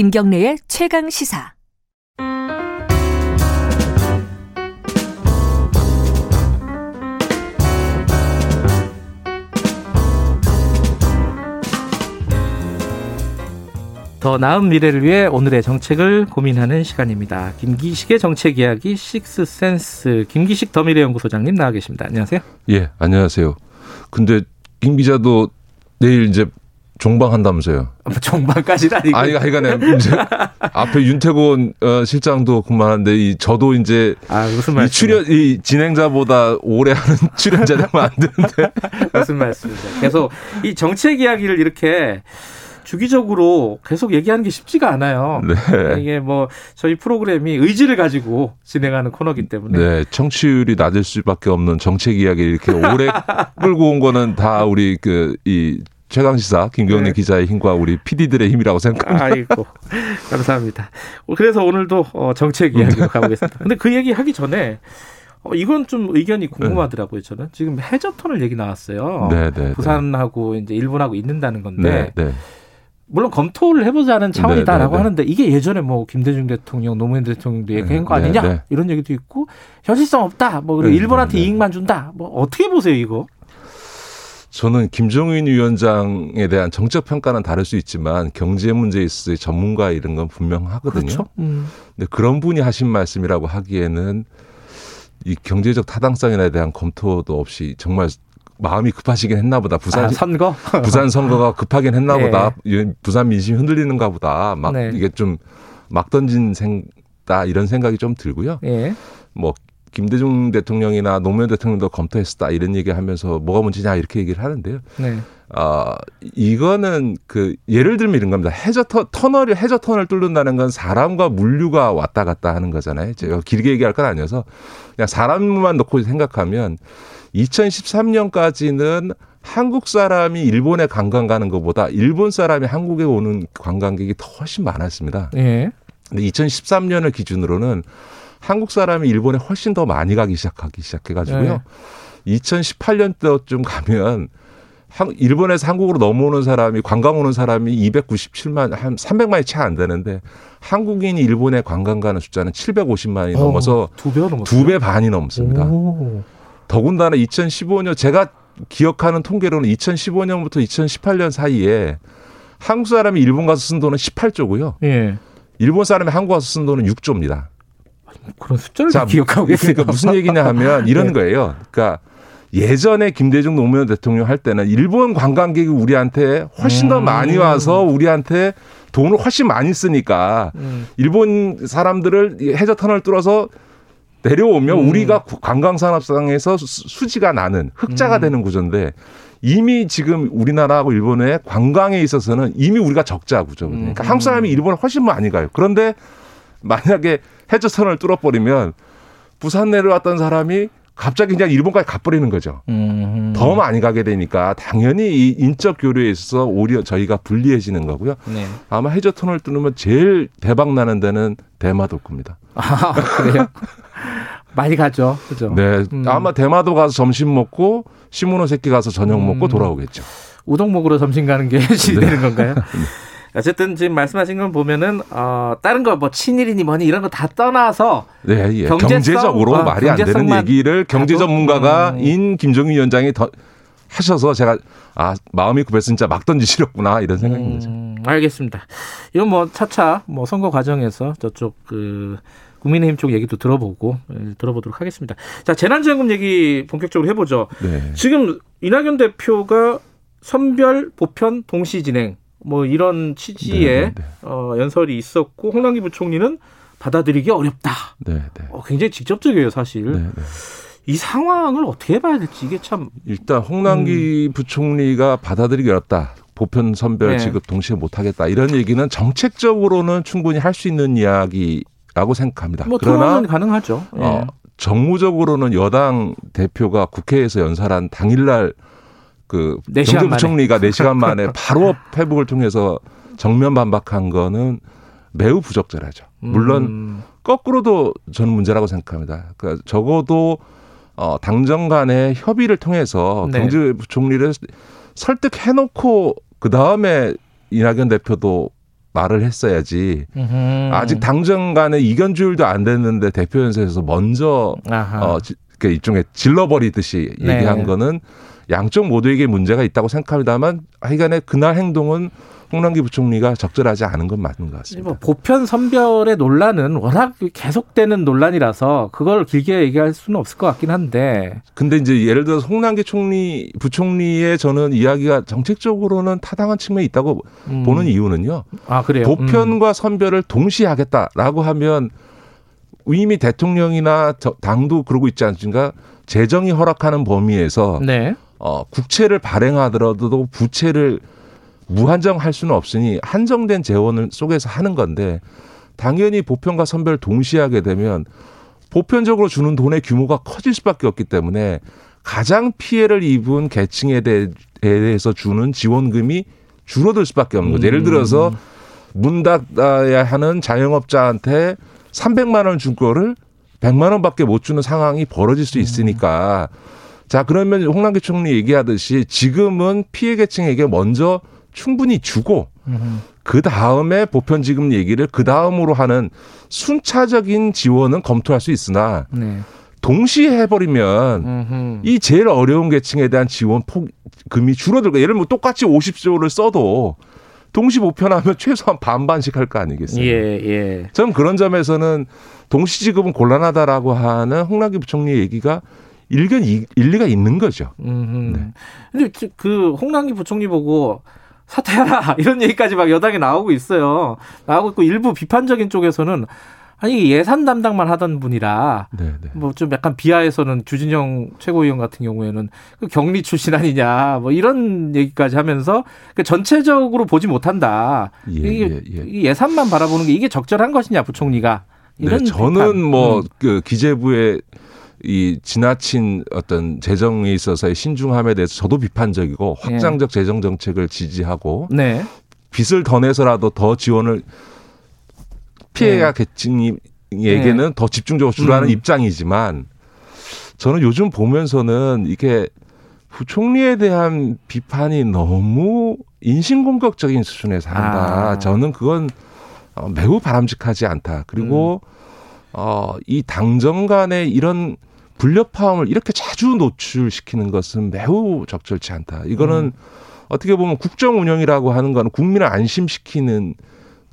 김경래의 최강 시사. 더 나은 미래를 위해 오늘의 정책을 고민하는 시간입니다. 김기식의 정책 이야기 식스센스 김기식 더미래연구소장님 나와 계십니다. 안녕하세요. 예, 안녕하세요. 근데 김 기자도 내일 이제 종방한다면서요? 뭐 종방까지는. 아니, 아니가 이제 앞에 윤태곤 어, 실장도 그만한데 이 저도 이제 아 무슨 말씀? 이 출연 이 진행자보다 오래 하는 출연자 되면 안 되는데 무슨 말씀이세요? 계속 이 정책 이야기를 이렇게 주기적으로 계속 얘기하는 게 쉽지가 않아요. 네. 이게 뭐 저희 프로그램이 의지를 가지고 진행하는 코너기 때문에. 네, 청취율이 낮을 수밖에 없는 정책 이야기 이렇게 오래 끌고 온 거는 다 우리 그이 최강 시사 김경래 네. 기자의 힘과 우리 PD들의 힘이라고 생각합니다. 아이고 감사합니다. 그래서 오늘도 어, 정책 이야기로 가보겠습니다. 근데 그 얘기 하기 전에 어, 이건 좀 의견이 궁금하더라고요. 저는 지금 해저터널 얘기 나왔어요. 네, 네. 네. 부산하고 이제 일본하고 있는다는 건데 네, 네. 물론 검토를 해보자는 차원이다라고 네, 네, 네. 하는데 이게 예전에 뭐 김대중 대통령, 노무현 대통령도 얘기한 거 네, 아니냐 네. 이런 얘기도 있고 현실성 없다. 뭐 그리고 네, 일본한테 네, 네. 이익만 준다. 뭐 어떻게 보세요 이거? 저는 김종인 위원장에 대한 정책 평가는 다를 수 있지만 경제 문제에 있어서 전문가 이런 건 분명하거든요. 그렇죠. 음. 근데 그런 분이 하신 말씀이라고 하기에는 이 경제적 타당성에 대한 검토도 없이 정말 마음이 급하시긴 했나 보다. 부산 아, 선거? 부산 선거가 급하긴 했나 예. 보다. 이 부산 민심이 흔들리는가 보다. 막 네. 이게 좀 막 던진 생다 이런 생각이 좀 들고요. 예. 뭐 김대중 대통령이나 노무현 대통령도 검토했다 이런 얘기하면서 뭐가 문제냐 이렇게 얘기를 하는데요. 네. 아 이거는 그 예를 들면 이런 겁니다. 해저 터, 터널이 해저 터널 뚫는다는 건 사람과 물류가 왔다 갔다 하는 거잖아요. 제가 길게 얘기할 건 아니어서 그냥 사람만 놓고 생각하면 2013년까지는 한국 사람이 일본에 관광 가는 것보다 일본 사람이 한국에 오는 관광객이 더 훨씬 많았습니다. 예. 근데 2013년을 기준으로는 한국 사람이 일본에 훨씬 더 많이 가기 시작하기 시작해가지고요. 2018년도쯤 가면 한- 일본에서 한국으로 넘어오는 사람이 관광 오는 사람이 297만 한 300만이 채 안 되는데 한국인이 일본에 관광 가는 숫자는 750만이 넘어서 두배 넘었어요. 두배 반이 넘습니다. 오. 더군다나 2015년 제가 기억하는 통계로는 2015년부터 2018년 사이에 한국 사람이 일본 가서 쓴 돈은 18조고요. 예. 일본 사람이 한국 가서 쓴 돈은 6조입니다. 그런 숫자를 다 기억하고 계세요. 그러니까 무슨 얘기냐 하면 이런 네. 거예요. 그러니까 예전에 김대중 노무현 대통령 할 때는 일본 관광객이 우리한테 훨씬 더 음. 많이 와서 우리한테 돈을 훨씬 많이 쓰니까 음. 일본 사람들을 이 해저 터널 뚫어서 내려오면 음. 우리가 구- 관광산업상에서 수- 수지가 나는 흑자가 음. 되는 구조인데 이미 지금 우리나라하고 일본의 관광에 있어서는 이미 우리가 적자 구조거든요. 그러니까 음. 한국 사람이 일본을 훨씬 많이 가요. 그런데 만약에 해저 터널을 뚫어버리면 부산 내려왔던 사람이 갑자기 그냥 일본까지 가버리는 거죠. 음. 더 많이 가게 되니까 당연히 이 인적 교류에 있어서 오히려 저희가 불리해지는 거고요. 네. 아마 해저 터널 뚫으면 제일 대박 나는 데는 대마도입니다. 아, 그래요? 많이 가죠. 그죠? 네, 음. 아마 대마도 가서 점심 먹고 시모노세키 가서 저녁 먹고 음. 돌아오겠죠. 우동 먹으러 점심 가는 게 현실이 네. 되는 건가요? 어쨌든 지금 말씀하신 건 보면은 어 다른 거 뭐 친일이니 뭐니 이런 거 다 떠나서 네, 예. 경제성? 경제적으로 어, 말이 안 되는 얘기를 경제? 전문가가인 김정인 위원장이 더 하셔서 제가 아 마음이 급해서 진짜 막 던지시렸구나 이런 생각인 거죠. 음, 알겠습니다. 이건 뭐 차차 뭐 선거 과정에서 저쪽 그 국민의힘 쪽 얘기도 들어보고 예, 들어보도록 하겠습니다. 자 재난지원금 얘기 본격적으로 해보죠. 네. 지금 이낙연 대표가 선별 보편 동시 진행 뭐 이런 취지의 네, 네, 네. 어, 연설이 있었고 홍남기 부총리는 받아들이기 어렵다. 어, 굉장히 직접적이에요 사실. 네, 네. 이 상황을 어떻게 봐야 될지 이게 참 일단 홍남기 부총리가 받아들이기 어렵다. 보편 선별 네. 지급 동시에 못하겠다. 이런 얘기는 정책적으로는 충분히 할 수 있는 이야기라고 생각합니다. 뭐 그러나 가능하죠. 예. 어, 정무적으로는 여당 대표가 국회에서 연설한 당일날 그네 시간 경제부총리가 4시간 만에 바로 페북을 통해서 정면 반박한 거는 매우 부적절하죠. 물론 음, 거꾸로도 저는 문제라고 생각합니다. 그러니까 적어도 어, 당정 간의 협의를 통해서 네. 경제부총리를 설득해놓고 그 다음에 이낙연 대표도 말을 했어야지. 음흠. 아직 당정 간의 이견 조율도 안 됐는데 대표 연설에서 먼저 아하. 어, 지- 그 일종의 질러버리듯이 네. 얘기한 거는 양쪽 모두에게 문제가 있다고 생각합니다만 하여간에 그날 행동은 홍남기 부총리가 적절하지 않은 건 맞는 것 같습니다. 뭐 보편 선별의 논란은 워낙 계속되는 논란이라서 그걸 길게 얘기할 수는 없을 것 같긴 한데. 근데 이제 예를 들어서 홍남기 총리 부총리의 저는 이야기가 정책적으로는 타당한 측면이 있다고 음. 보는 이유는요. 아 그래요. 보편과 선별을 동시에 하겠다라고 하면 이미 대통령이나 저- 당도 그러고 있지 않습니까? 재정이 허락하는 범위에서 음. 네. 어, 국채를 발행하더라도 부채를 무한정할 수는 없으니 한정된 재원을 속에서 하는 건데 당연히 보편과 선별 동시에 하게 되면 보편적으로 주는 돈의 규모가 커질 수밖에 없기 때문에 가장 피해를 입은 계층에 대- 대해서 주는 지원금이 줄어들 수밖에 없는 거죠. 예를 들어서 문 닫아야 하는 자영업자한테 300만 원 준 거를 100만 원밖에 못 주는 상황이 벌어질 수 있으니까 자 그러면 홍남기 총리 얘기하듯이 지금은 피해 계층에게 먼저 충분히 주고 음. 그 다음에 보편 지급 얘기를 그 다음으로 하는 순차적인 지원은 검토할 수 있으나 네. 동시에 해버리면 음흠. 이 제일 어려운 계층에 대한 지원 폭금이 줄어들고 예를 들면 똑같이 50조를 써도 동시 보편하면 최소한 반반씩 할 거 아니겠어요? 예 예. 저는 그런 점에서는 동시 지급은 곤란하다라고 하는 홍남기 부총리의 얘기가 일견 이- 일리가 있는 거죠. 음. 네. 근데 그- 그 홍남기 부총리 보고 사퇴하라 이런 얘기까지 막 여당에 나오고 있어요. 나오고 있고 일부 비판적인 쪽에서는 아니 예산 담당만 하던 분이라 네, 네. 뭐좀 약간 비하에서는 주진영 최고위원 같은 경우에는 그 경리 출신 아니냐 뭐 이런 얘기까지 하면서 그 전체적으로 보지 못한다. 예, 이게 예, 예. 이 예산만 바라보는 게 이게 적절한 것이냐 부총리가 이런 네, 저는 비판. 뭐 음. 그 기재부의 이 지나친 어떤 재정에 있어서의 신중함에 대해서 저도 비판적이고 예. 확장적 재정 정책을 지지하고 네. 빚을 더 내서라도 더 지원을 피해가 계층에게는 더 집중적으로 주라는 네. 음. 입장이지만 저는 요즘 보면서는 이게 부총리에 대한 비판이 너무 인신공격적인 수준에서 한다. 아. 저는 그건 어, 매우 바람직하지 않다. 그리고 음. 어, 이 당정 간의 이런 불협화음을 이렇게 자주 노출시키는 것은 매우 적절치 않다. 이거는 음. 어떻게 보면 국정 운영이라고 하는 거는 국민을 안심시키는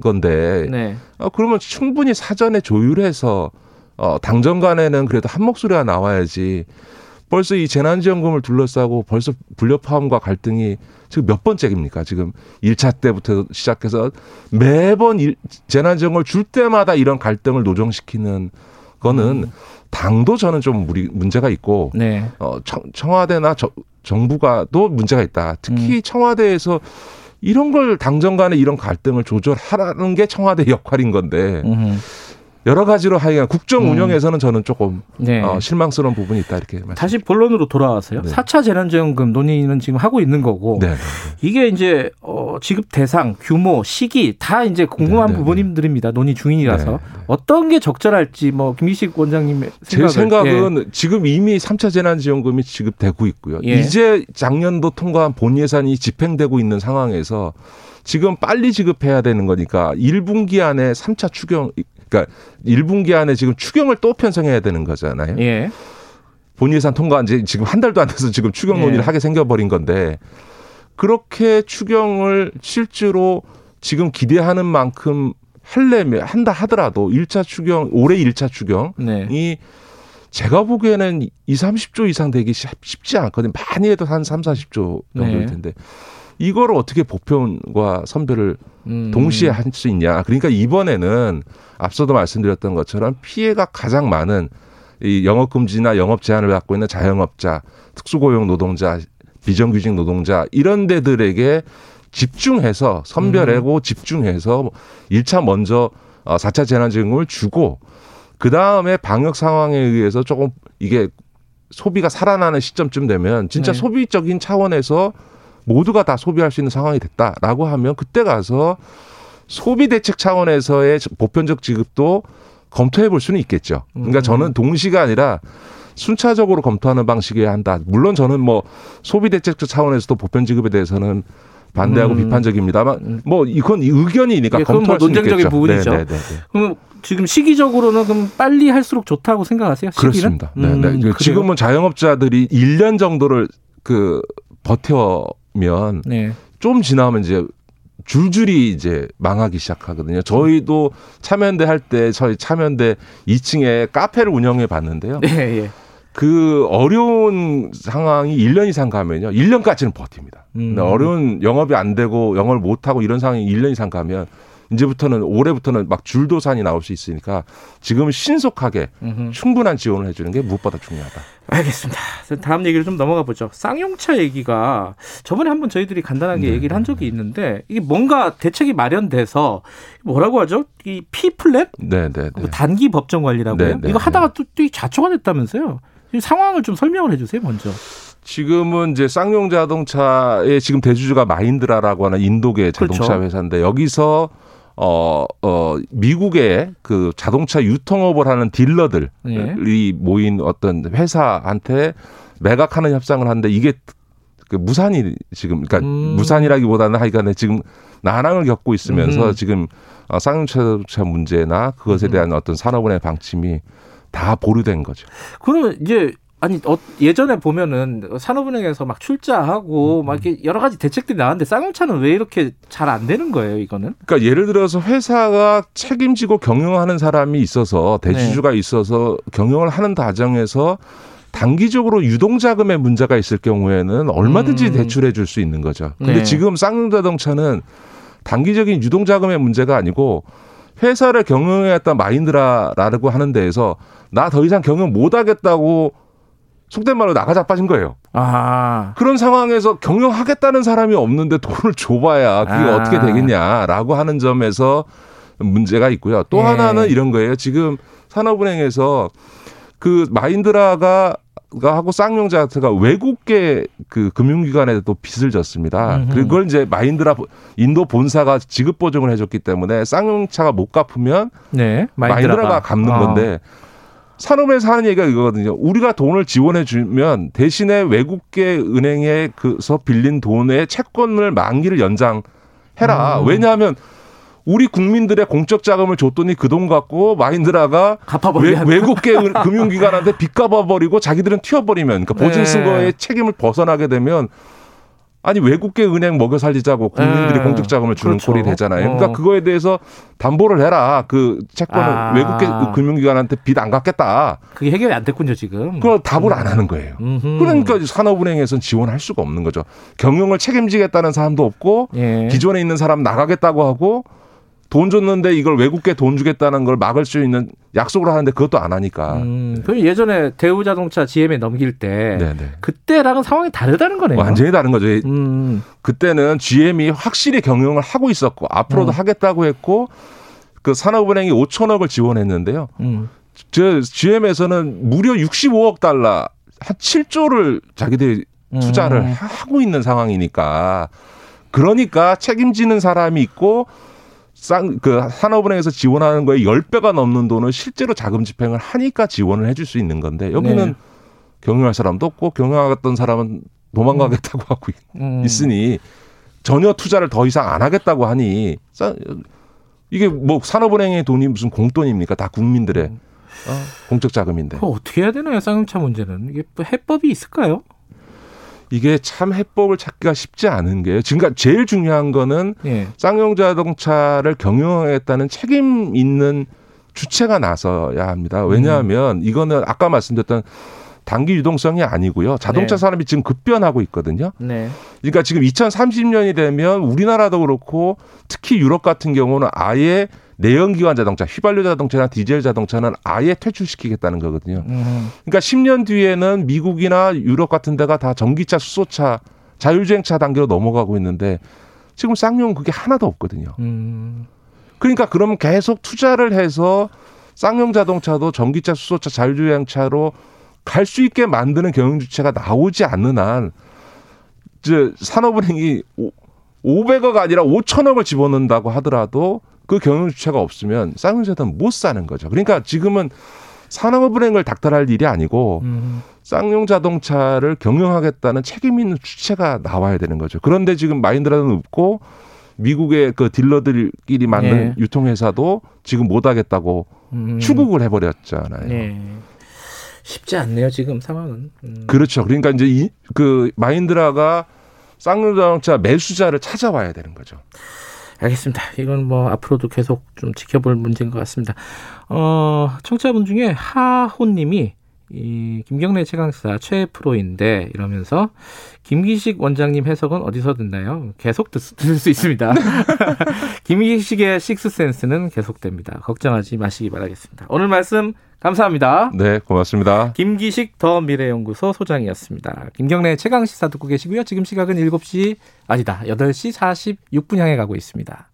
건데 네. 어, 그러면 충분히 사전에 조율해서 어, 당정 간에는 그래도 한 목소리가 나와야지 벌써 이 재난지원금을 둘러싸고 벌써 불협화음과 갈등이 지금 몇 번째입니까? 지금 1차 때부터 시작해서 매번 일- 재난지원금을 줄 때마다 이런 갈등을 노정시키는 거는 당도 저는 좀 무리, 문제가 있고 네. 어, 청, 청와대나 저- 정부가 또 문제가 있다. 특히 청와대에서 이런 걸 당정 간에 이런 갈등을 조절하라는 게 청와대 역할인 건데 음. 여러 가지로 하여간 국정 음. 운영에서는 저는 조금 네. 어, 실망스러운 부분이 있다 이렇게 말씀. 다시 본론으로 돌아와서요. 네. 사 4차 재난지원금 논의는 지금 하고 있는 거고 네, 네, 이게 이제 어 지급 대상, 규모, 시기 다 이제 궁금한 네, 네, 부분들입니다. 논의 중이라서 네, 어떤 게 적절할지 뭐 김희식 원장님의 제 생각을 생각은 지금 이미 3차 재난지원금이 지급되고 있고요. 예. 이제 작년도 통과한 본 예산이 집행되고 있는 상황에서 지금 빨리 지급해야 되는 거니까 1분기 안에 3차 추경 그러니까 1분기 안에 지금 추경을 또 편성해야 되는 거잖아요. 예. 예. 본 예산 통과한 지 지금 한 달도 안 돼서 지금 추경 논의를 예. 하게 생겨버린 건데 그렇게 추경을 실제로 지금 기대하는 만큼 할려면 한다 하더라도 1차 추경 올해 1차 추경이 네. 제가 보기에는 2, 30조 이상 되기 쉽- 쉽지 않거든요. 많이 해도 한 3, 40조 정도일 네. 텐데 이거를 어떻게 보편과 선별을 음. 동시에 할 수 있냐. 그러니까 이번에는 앞서도 말씀드렸던 것처럼 피해가 가장 많은 이 영업 금지나 영업 제한을 받고 있는 자영업자, 특수고용 노동자, 비정규직 노동자 이런 데들에게 집중해서 선별하고 집중해서 1차 먼저 어 4차 재난지원금을 주고 그 다음에 방역 상황에 의해서 조금 이게 소비가 살아나는 시점쯤 되면 진짜 네. 소비적인 차원에서 모두가 다 소비할 수 있는 상황이 됐다라고 하면 그때 가서 소비 대책 차원에서의 보편적 지급도 검토해 볼 수는 있겠죠. 그러니까 음. 저는 동시가 아니라 순차적으로 검토하는 방식이어야 한다. 물론 저는 뭐 소비 대책 차원에서도 보편 지급에 대해서는 반대하고 음. 비판적입니다만 뭐 이건 의견이니까 예, 뭐 검토할 수 논쟁적인 있겠죠. 부분이죠. 네, 네, 네, 네. 그럼 지금 시기적으로는 그럼 빨리 할수록 좋다고 생각하세요? 시기는? 그렇습니다. 네, 음? 지금은 자영업자들이 1년 정도를 그 버텨 면 네. 좀 지나면 이제 줄줄이 이제 망하기 시작하거든요. 저희도 참여연대 할 때 저희 참여연대 2층에 카페를 운영해 봤는데요. 예, 예. 그 어려운 상황이 1년 이상 가면요. 1년까지는 버팁니다. 음. 근데 어려운 영업이 안 되고 영업을 못 하고 이런 상황이 1년 이상 가면 이제부터는 올해부터는 막 줄도산이 나올 수 있으니까 지금 신속하게 음흠. 충분한 지원을 해주는 게 무엇보다 중요하다. 알겠습니다. 다음 얘기를 좀 넘어가 보죠. 쌍용차 얘기가 저번에 한번 저희들이 간단하게 네. 얘기를 한 적이 있는데 이게 뭔가 대책이 마련돼서 뭐라고 하죠? 이 P 플랫 네, 네, 네. 뭐 단기 법정 관리라고요? 네, 네, 이거 하다가 또, 또 좌초가 됐다면서요? 이 상황을 좀 설명을 해주세요, 먼저. 지금은 이제 쌍용 자동차의 지금 대주주가 마인드라라고 하는 인도계 자동차 그렇죠. 회사인데 여기서 어, 어, 미국의 그 자동차 유통업을 하는 딜러들이 예. 모인 어떤 회사한테 매각하는 협상을 하는데 이게 그 무산이 지금 그러니까 음. 무산이라기보다는 하여간에 지금 난항을 겪고 있으면서 음. 지금 어, 쌍용차 문제나 그것에 대한 어떤 산업은행 방침이 다 보류된 거죠. 그러면 이제 아니 어, 예전에 보면은 산업은행에서 막 출자하고 막 이렇게 여러 가지 대책들이 나왔는데 쌍용차는 왜 이렇게 잘 안 되는 거예요, 이거는? 그러니까 예를 들어서 회사가 책임지고 경영하는 사람이 있어서 대주주가 네. 있어서 경영을 하는 과정에서 단기적으로 유동자금의 문제가 있을 경우에는 얼마든지 음. 대출해 줄 수 있는 거죠. 근데 네. 지금 쌍용자동차는 단기적인 유동자금의 문제가 아니고 회사를 경영했던 마인드라라고 하는 데에서 나 더 이상 경영 못 하겠다고 속된 말로 나가 자빠진 거예요. 아, 그런 상황에서 경영하겠다는 사람이 없는데 돈을 줘봐야 그게 아. 어떻게 되겠냐라고 하는 점에서 문제가 있고요. 또 예. 하나는 이런 거예요. 지금 산업은행에서 그 마인드라가 가 하고 쌍용자트가 외국계 그 금융기관에 또 빚을 졌습니다. 음흠. 그걸 이제 마인드라 인도 본사가 지급 보증을 해줬기 때문에 쌍용차가 못 갚으면 네, 마인드라가 갚는 아. 건데 산업에서 하는 얘기가 이거거든요. 우리가 돈을 지원해 주면 대신에 외국계 은행에서 빌린 돈의 채권을 만기를 연장해라. 음. 왜냐하면 우리 국민들의 공적 자금을 줬더니 그 돈 갖고 마인드라가 외, 국계 금융기관한테 빚 갚아버리고 자기들은 튀어버리면 그러니까 보증 쓴 네. 거에 책임을 벗어나게 되면 아니 외국계 은행 먹여 살리자고 국민들이 네. 공적 자금을 주는 그렇죠. 꼴이 되잖아요. 어. 그러니까 그거에 대해서 담보를 해라. 그 채권을 아. 외국계 금융기관한테 빚 안 갚겠다. 그게 해결이 안 됐군요, 지금. 그걸 답을 안 하는 거예요. 음흠. 그러니까 산업은행에서는 지원할 수가 없는 거죠. 경영을 책임지겠다는 사람도 없고 예. 기존에 있는 사람 나가겠다고 하고 돈 줬는데 이걸 외국계 돈 주겠다는 걸 막을 수 있는 약속을 하는데 그것도 안 하니까. 음, 그럼 예전에 대우자동차 GM에 넘길 때 네네. 그때랑은 상황이 다르다는 거네요. 완전히 다른 거죠. 음, 그때는 GM이 확실히 경영을 하고 있었고 앞으로도 음. 하겠다고 했고 그 산업은행이 5천억을 지원했는데요. 음. 저 GM에서는 무려 65억 달러 한 7조를 자기들이 투자를 음. 하고 있는 상황이니까 그러니까 책임지는 사람이 있고 쌍, 그 산업은행에서 지원하는 거에 10배가 넘는 돈을 실제로 자금 집행을 하니까 지원을 해줄 수 있는 건데 여기는 네. 경영할 사람도 없고 경영하겠던 사람은 도망가겠다고 하고 음. 있으니 전혀 투자를 더 이상 안 하겠다고 하니 싸- 이게 뭐 산업은행의 돈이 무슨 공돈입니까? 다 국민들의 음. 어, 공적 자금인데 어떻게 해야 되나요, 쌍용차 문제는? 이게 뭐 해법이 있을까요? 이게 참 해법을 찾기가 쉽지 않은 게요. 지금 제일 중요한 거는 예. 쌍용 자동차를 경영하겠다는 책임 있는 주체가 나서야 합니다. 왜냐하면 이거는 아까 말씀드렸던 단기 유동성이 아니고요. 자동차 네. 산업이 지금 급변하고 있거든요. 네. 그러니까 지금 2030년이 되면 우리나라도 그렇고 특히 유럽 같은 경우는 아예 내연기관 자동차, 휘발유 자동차나 디젤 자동차는 아예 퇴출시키겠다는 거거든요. 음. 그러니까 10년 뒤에는 미국이나 유럽 같은 데가 다 전기차, 수소차, 자율주행차 단계로 넘어가고 있는데 지금 쌍용 그게 하나도 없거든요. 음. 그러니까 그러면 계속 투자를 해서 쌍용 자동차도 전기차, 수소차, 자율주행차로 갈 수 있게 만드는 경영 주체가 나오지 않는 한, 이제 산업은행이 500억 아니라 5천억을 집어넣는다고 하더라도 그 경영 주체가 없으면 쌍용 자동차는 못 사는 거죠. 그러니까 지금은 산업은행을 닥달할 일이 아니고 음. 쌍용 자동차를 경영하겠다는 책임 있는 주체가 나와야 되는 거죠. 그런데 지금 마인드라는 없고 미국의 그 딜러들끼리 만든 네. 유통회사도 지금 못 하겠다고 음. 추국을 해버렸잖아요. 네. 쉽지 않네요 지금 상황은. 음. 그렇죠. 그러니까 이제 이, 그 마인드라가 쌍용 자동차 매수자를 찾아와야 되는 거죠. 알겠습니다. 이건 뭐 앞으로도 계속 좀 지켜볼 문제인 것 같습니다. 어, 청취자분 중에 하호님이 이 김경래 최강사 최 프로인데 이러면서 김기식 원장님 해석은 어디서 듣나요? 계속 듣, 들을 수 있습니다. 김기식의 식스센스는 계속됩니다. 걱정하지 마시기 바라겠습니다. 오늘 말씀 감사합니다. 네, 고맙습니다. 김기식 더 미래연구소 소장이었습니다. 김경래 최강 시사 듣고 계시고요. 지금 시각은 7시 아니다. 8시 46분 향해 가고 있습니다.